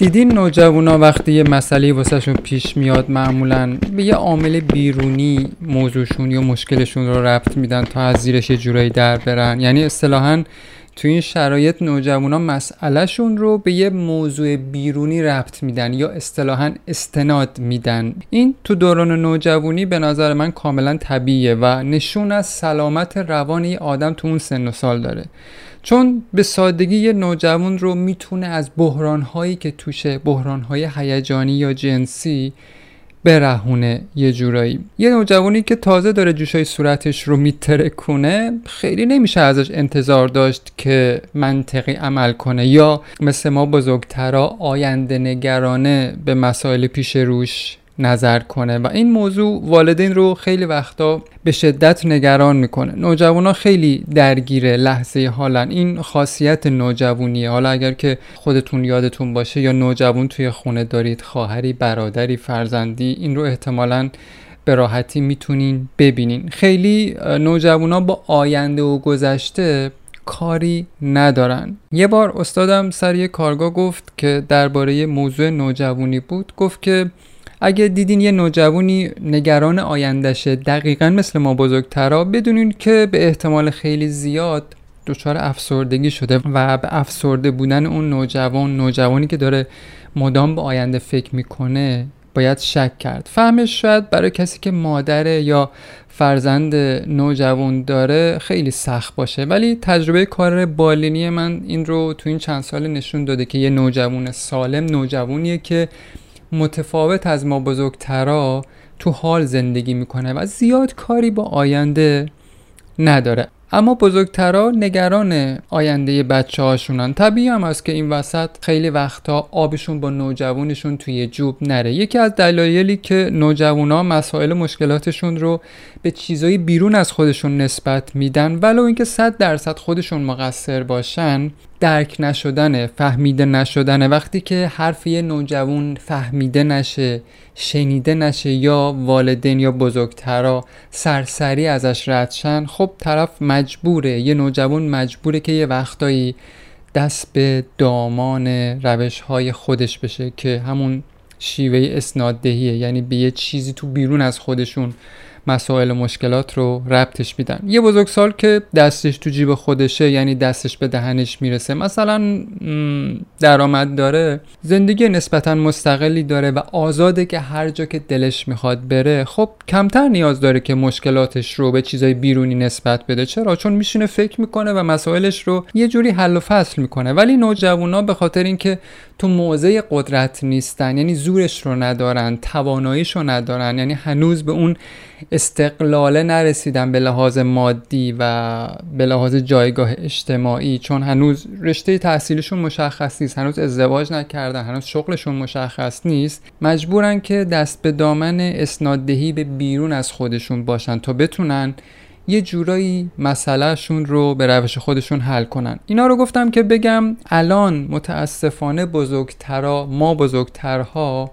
دیدین نوجوانا وقتی یه مسئله واسهشون پیش میاد معمولا به یه عامل بیرونی موضوعشون یا مشکلشون رو ربط میدن تا از زیرش یه جورایی در برن؟ یعنی اصطلاحا تو این شرایط نوجوانا مسئلهشون رو به یه موضوع بیرونی ربط میدن یا اصطلاحا استناد میدن. این تو دوران نوجوانی به نظر من کاملا طبیعیه و نشون از سلامت روان یه آدم تو اون سن و سال داره. چون به سادگی یه نوجوان رو می‌تونه از بحرانهایی که توشه بحرانهای هیجانی یا جنسی برهونه یه جورایی. یه نوجوانی که تازه داره جوشای صورتش رو میترکونه خیلی نمیشه ازش انتظار داشت که منطقی عمل کنه. یا مثل ما بزرگترا آینده نگرانه به مسائل پیش روش نظر کنه و این موضوع والدین رو خیلی وقتا به شدت نگران می‌کنه. نوجوانا خیلی درگیر لحظه حالا. این خاصیت نوجوانیه حالا اگر که خودتون یادتون باشه یا نوجوان توی خونه دارید خواهری برادری فرزندی این رو احتمالا به راحتی می‌تونین ببینین. خیلی نوجوانا با آینده و گذشته کاری ندارن. یه بار استادم سر یه کارگاه گفت که درباره موضوع نوجوانی بود. گفت که اگه دیدین یه نوجوانی نگران آیندهشه دقیقا مثل ما بزرگترا بدونین که به احتمال خیلی زیاد دچار افسردگی شده و به افسرده بودن اون نوجوان نوجوانی که داره مدام به آینده فکر می‌کنه باید شک کرد. فهمش شاید برای کسی که مادره یا فرزند نوجوان داره خیلی سخت باشه. ولی تجربه کار بالینی من این رو تو این چند سال نشون داده که یه نوجوان سالم نوجوانیه که متفاوت از ما بزرگترا تو حال زندگی می‌کنه و زیاد کاری با آینده نداره. اما بزرگترا نگران آینده بچه هاشونن طبیعی هم است که این وسط خیلی وقتا آبشون با نوجوانشون توی جوب نره. یکی از دلایلی که نوجوانا مسائل مشکلاتشون رو به چیزایی بیرون از خودشون نسبت میدن ولو اینکه صد درصد خودشون مقصر باشن درک نشدنه فهمیده نشدنه. وقتی که حرف یه نوجوان فهمیده نشه شنیده نشه یا والدین یا بزرگترا سرسری ازش ردشن خب طرف مجبوره. یه نوجوان مجبوره که یه وقتایی دست به دامان روش های خودش بشه که همون شیوه اسناددهیه. یعنی به یه چیزی تو بیرون از خودشون مسائل و مشکلات رو ربطش میدن. یه بزرگسال که دستش تو جیب خودشه یعنی دستش به دهنش می‌رسه. مثلا درآمد داره زندگی نسبتا مستقلی داره و آزاده که هر جا که دلش می‌خواد بره خب کمتر نیاز داره که مشکلاتش رو به چیزای بیرونی نسبت بده. چرا؟ چون میشینه فکر می‌کنه و مسائلش رو یه جوری حل و فصل می‌کنه. ولی نوجوانا به خاطر اینکه تو موضع قدرت نیستن یعنی زورش رو ندارن تواناییش رو ندارن یعنی هنوز به اون استقلاله نرسیدن به لحاظ مادی و به لحاظ جایگاه اجتماعی چون هنوز رشته تحصیلشون مشخص نیست هنوز ازدواج نکردن هنوز شغلشون مشخص نیست. مجبورن که دست به دامن اسناددهی به بیرون از خودشون باشن تا بتونن یه جورایی مسئلهشون رو به روش خودشون حل کنن. اینا رو گفتم که بگم الان متاسفانه بزرگترا ما بزرگترها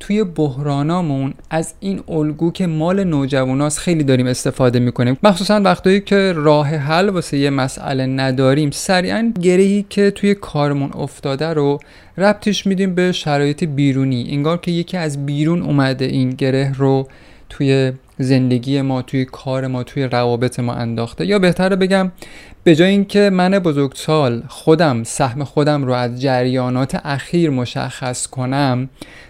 توی بحرانامون از این الگو که مال نوجواناست خیلی داریم استفاده می‌کنیم. مخصوصا وقتایی که راه حل واسه یه مسئله نداریم سریعا گرهی که توی کارمون افتاده رو ربطش میدیم به شرایط بیرونی. انگار که یکی از بیرون اومده این گره رو توی زندگی ما توی کار ما توی روابط ما انداخته. یا بهتره بگم به جای اینکه من بزرگسال خودم سهم خودم رو از جریانات اخیر مشخص کنم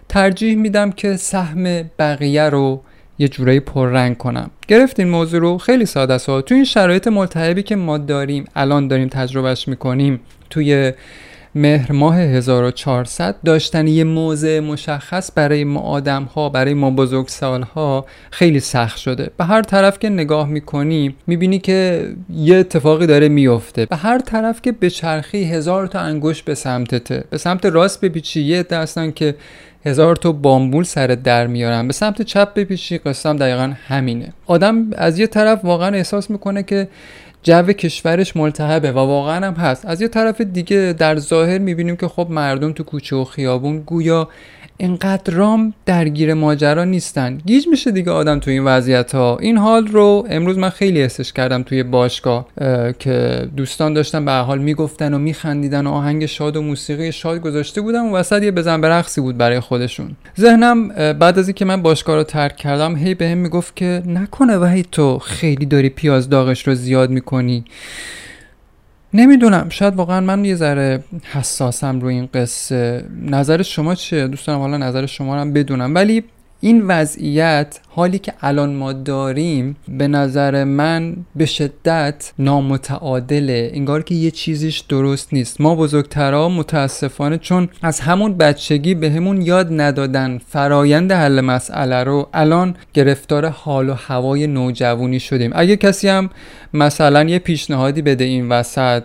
ترجیح میدم که سهم بقیه رو یه جورایی پررنگ کنم. گرفتین موضوع رو؟ خیلی ساده است. تو این شرایط ملتهبی که ما داریم الان داریم تجربهش می‌کنیم توی مهر ماه 1400 داشتن یه موضع مشخص برای ما آدم ها برای ما بزرگ سال ها خیلی سخت شده. به هر طرف که نگاه می‌کنی می‌بینی که یه اتفاقی داره میفته به هر طرف که به چرخی هزار تا انگوش به سمتته. به سمت راست بپیچی یه دستن که هزار تا بامبول سر در میارن. به سمت چپ بپیچی قسم دقیقا همینه. آدم از یه طرف واقعا احساس می‌کنه که جو کشورش ملتهبه و واقعا هم هست. از یه طرف دیگه در ظاهر می‌بینیم که خب مردم تو کوچه و خیابون گویا اینقدر رام درگیر ماجرا نیستن. گیج میشه دیگه آدم تو این وضعیت ها این حال رو امروز من خیلی حسش کردم توی باشگاه که دوستان داشتن به حال می‌گفتن و میخندیدن و آهنگ شاد و موسیقی شاد گذاشته بودم و وسط یه بزن برقصی بود برای خودشون. ذهنم بعد از اینکه من باشگاه رو ترک کردم هی بهم می‌گفت که نکنه وحید تو خیلی داری پیاز داغش رو زیاد می‌کنی. نمی‌دونم شاید واقعا من یه ذره حساسم روی این قصه. نظر شما چیه؟ دوستان حالا نظر شما رو هم بدونم. ولی این وضعیت حالی که الان ما داریم به نظر من به شدت نامتعادله انگار که یه چیزیش درست نیست. ما بزرگترها متاسفانه چون از همون بچگی به همون یاد ندادن فرایند حل مسئله رو الان گرفتار حال و هوای نوجوانی شدیم. اگه کسی هم مثلا یه پیشنهادی بده این وسط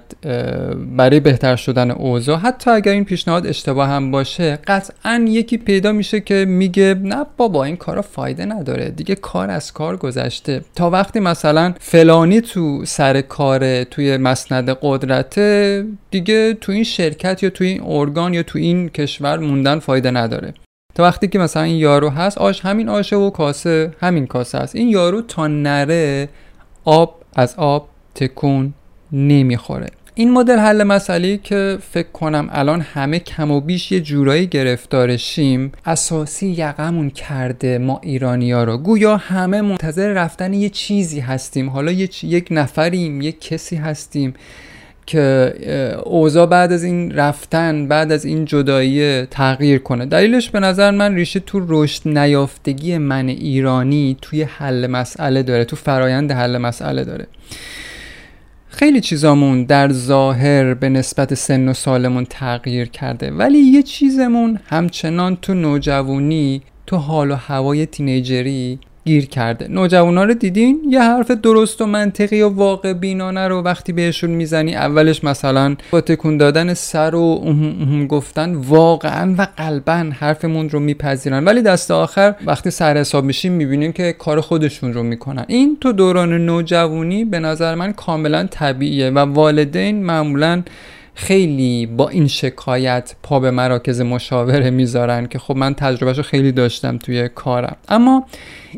برای بهتر شدن اوضاع حتی اگر این پیشنهاد اشتباه هم باشه قطعا یکی پیدا میشه که میگه نه بابا این کارا فایده نداره. دیگه کار از کار گذشته. تا وقتی مثلا فلانی تو سر کار توی مسند قدرت دیگه تو این شرکت یا تو این ارگان یا تو این کشور موندن فایده نداره. تا وقتی که مثلا این یارو هست آش همین آشه و کاسه همین کاسه هست این یارو تا نره آب از آب تکون نمی‌خوره. این مدل حل مسئله که فکر کنم الان همه کم و بیش یه جورایی گرفتارشیم اساسی یقمون کرده ما ایرانی ها رو. گویا همه منتظر رفتن یه چیزی هستیم. حالا یک نفریم یک کسی هستیم که اوضاع بعد از این رفتن بعد از این جدایی تغییر کنه. دلیلش به نظر من ریشه تو رشد نیافتگی من ایرانی توی حل مسئله داره تو فرایند حل مسئله داره. خیلی چیزامون در ظاهر به نسبت سن و سالمون تغییر کرده ولی یه چیزمون همچنان تو نوجوانی تو حال و هوای تینیجری گیر کرده. نوجوانا رو دیدین؟ یه حرف درست و منطقی و واقع بینانه رو وقتی بهشون می‌زنی اولش مثلا با تکون دادن سر و گفتن واقعا و قلبا حرفمون رو میپذیرن. ولی دست آخر وقتی سر حساب میشیم می‌بینیم که کار خودشون رو می‌کنن. این تو دوران نوجوانی به نظر من کاملا طبیعیه و والدین معمولا خیلی با این شکایت پا به مراکز مشاوره می‌ذارن که خب من تجربهش خیلی داشتم توی کارم. اما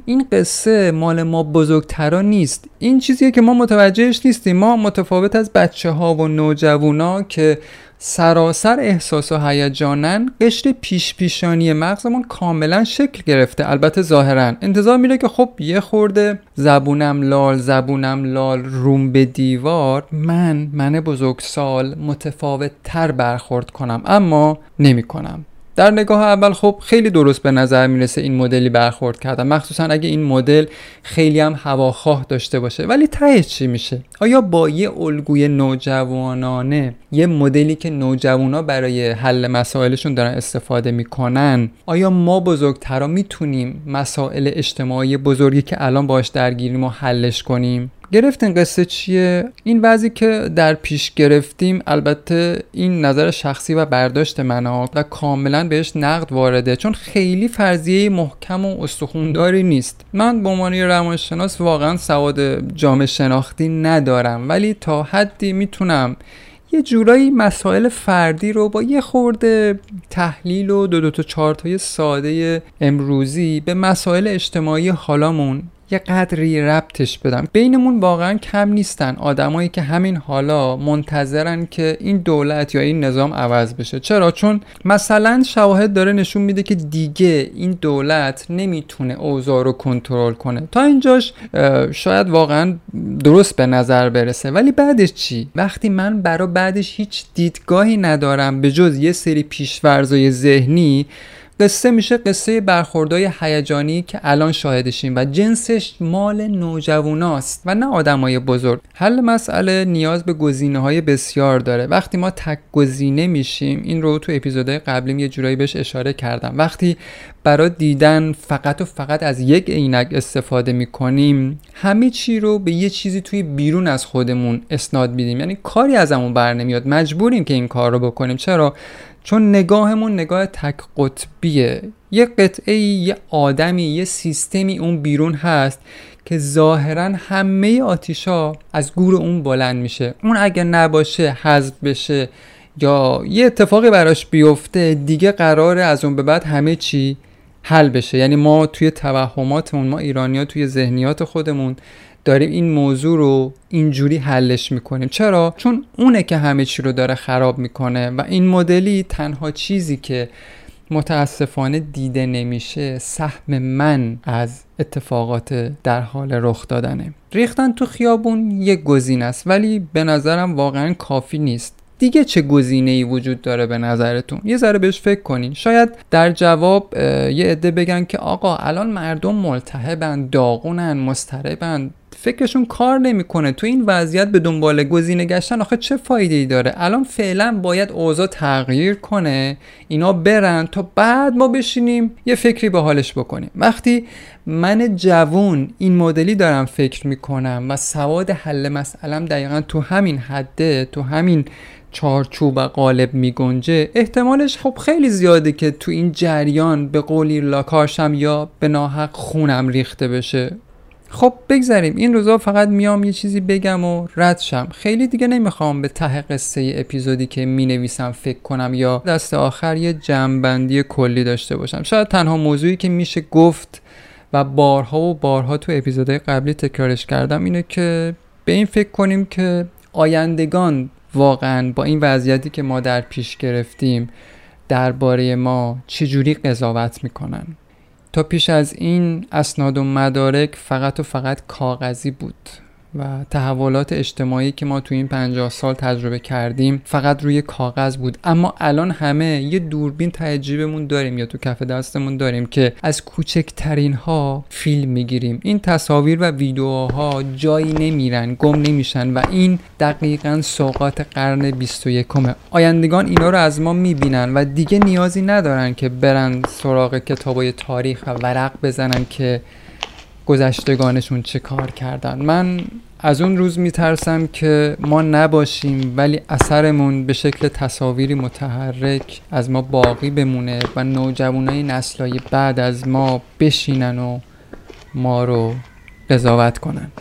این قصه مال ما بزرگترا نیست. این چیزیه که ما متوجهش نیستیم. ما متفاوت از بچه ها و نوجوانا که سراسر احساس و هیجانن قشر پیش پیشانی مغزمون کاملا شکل گرفته. البته ظاهرا. انتظار میره که خب یه خورده زبونم لال زبونم لال روم به دیوار. من من بزرگسال متفاوت تر برخورد کنم اما نمی کنم در نگاه اول خب خیلی درست به نظر می‌رسه این مدلی برخورد کردن. مخصوصا اگه این مدل خیلی هم هواخواه داشته باشه. ولی ته چی میشه؟ آیا با یه الگوی نوجوانانه یه مدلی که نوجوانا برای حل مسائلشون دارن استفاده می‌کنن آیا ما بزرگترا می‌تونیم مسائل اجتماعی بزرگی که الان باش درگیریم و حلش کنیم؟ گرفتین قصه چیه؟ این وضعی که در پیش گرفتیم البته این نظر شخصی و برداشت من و کاملا بهش نقد وارده چون خیلی فرضیه محکم و استخونداری نیست. من به عنوان روانشناس واقعا سواد جامعه شناختی ندارم ولی تا حدی می‌تونم یه جورایی مسائل فردی رو با یه خورده تحلیل و دو دو تا چارت ساده امروزی به مسائل اجتماعی حالامون یه قدری ربطش بدم. بینمون واقعا کم نیستن. آدمایی که همین حالا منتظرن که این دولت یا این نظام عوض بشه. چرا؟ چون مثلا شواهد داره نشون میده که دیگه این دولت نمی‌تونه اوضاع رو کنترل کنه. تا اینجاش شاید واقعا درست به نظر برسه. ولی بعدش چی؟ وقتی من برا بعدش هیچ دیدگاهی ندارم به جز یه سری پیشورزای ذهنی قصه میشه قصه برخوردهای هیجانی که الان شاهدشیم و جنسش مال نوجواناست و نه آدمای بزرگ. حل مسئله نیاز به گزینه های بسیار داره. وقتی ما تک گزینه میشیم این رو تو اپیزودهای قبلیم یه جورایی بهش اشاره کردم. وقتی برای دیدن فقط و فقط از یک عینک استفاده می‌کنیم همه چی رو به یه چیزی توی بیرون از خودمون اسناد میدیم. یعنی کاری ازمون بر نمیاد. مجبوریم که این کار رو بکنیم. چرا؟ چون نگاهمون نگاه تک قطبیه. یه قطعه یه آدمی یه سیستمی اون بیرون هست که ظاهرا همه آتیشا از گور اون بلند میشه. اون اگه نباشه حذف بشه یا یه اتفاقی براش بیفته دیگه قراره از اون به بعد همه چی حل بشه. یعنی ما توی توهماتمون ما ایرانیا توی ذهنیات خودمون داریم این موضوع رو اینجوری حلش می‌کنیم. چرا؟ چون اونه که همه چی رو داره خراب می‌کنه و این مدلی تنها چیزی که متاسفانه دیده نمیشه سهم من از اتفاقات در حال رخ دادنه. ریختن تو خیابون یک گزین است ولی به نظرم واقعا کافی نیست. دیگه چه گزینه ای وجود داره به نظرتون؟ یه ذره بهش فکر کنین. شاید در جواب یه عده بگن که آقا الان مردم ملتهبن داغونن مستربن فکرشون کار نمی‌کنه. تو این وضعیت به دنبال گزینه گشتن آخه چه فایده ای داره؟ الان فعلا باید اوضاع تغییر کنه اینا برن تا بعد ما بشینیم یه فکری به حالش بکنیم. وقتی من جوون این مدلی دارم فکر می‌کنم و سواد حل مسئلم دقیقا تو همین حده تو همین چارچوب و قالب میگنجه احتمالش خب خیلی زیاده که تو این جریان به قولی لاکارشم یا به ناحق خونم ریخته بشه. خب بگذاریم این روزا فقط میام یه چیزی بگم و رد شم. خیلی دیگه نمی‌خوام به ته قصه اپیزودی که می نویسم فکر کنم یا دست آخر یه جمعبندی کلی داشته باشم. شاید تنها موضوعی که میشه گفت و بارها و بارها تو اپیزودهای قبلی تکرارش کردم اینه که به این فکر کنیم که آیندگان واقعا با این وضعیتی که ما در پیش گرفتیم درباره ما چجوری قضاوت می‌کنن. تا پیش از این اسناد و مدارک فقط و فقط کاغذی بود. و تحولات اجتماعی که ما تو این 50 سال تجربه کردیم فقط روی کاغذ بود. اما الان همه یه دوربین تعجیبمون داریم یا تو کف دستمون داریم که از کوچکترین ها فیلم می‌گیریم. این تصاویر و ویدیوها جایی نمیرن گم نمیشن و این دقیقا سوقات قرن 21 آیندگان اینا رو از ما می‌بینن و دیگه نیازی ندارن که برن سراغ کتابای تاریخ و ورق بزنن که گذشتگانشون چه کار کردن. من از اون روز میترسم که ما نباشیم ولی اثرمون به شکل تصاویری متحرک از ما باقی بمونه و نوجوانای نسلای بعد از ما بشینن و ما رو قضاوت کنن.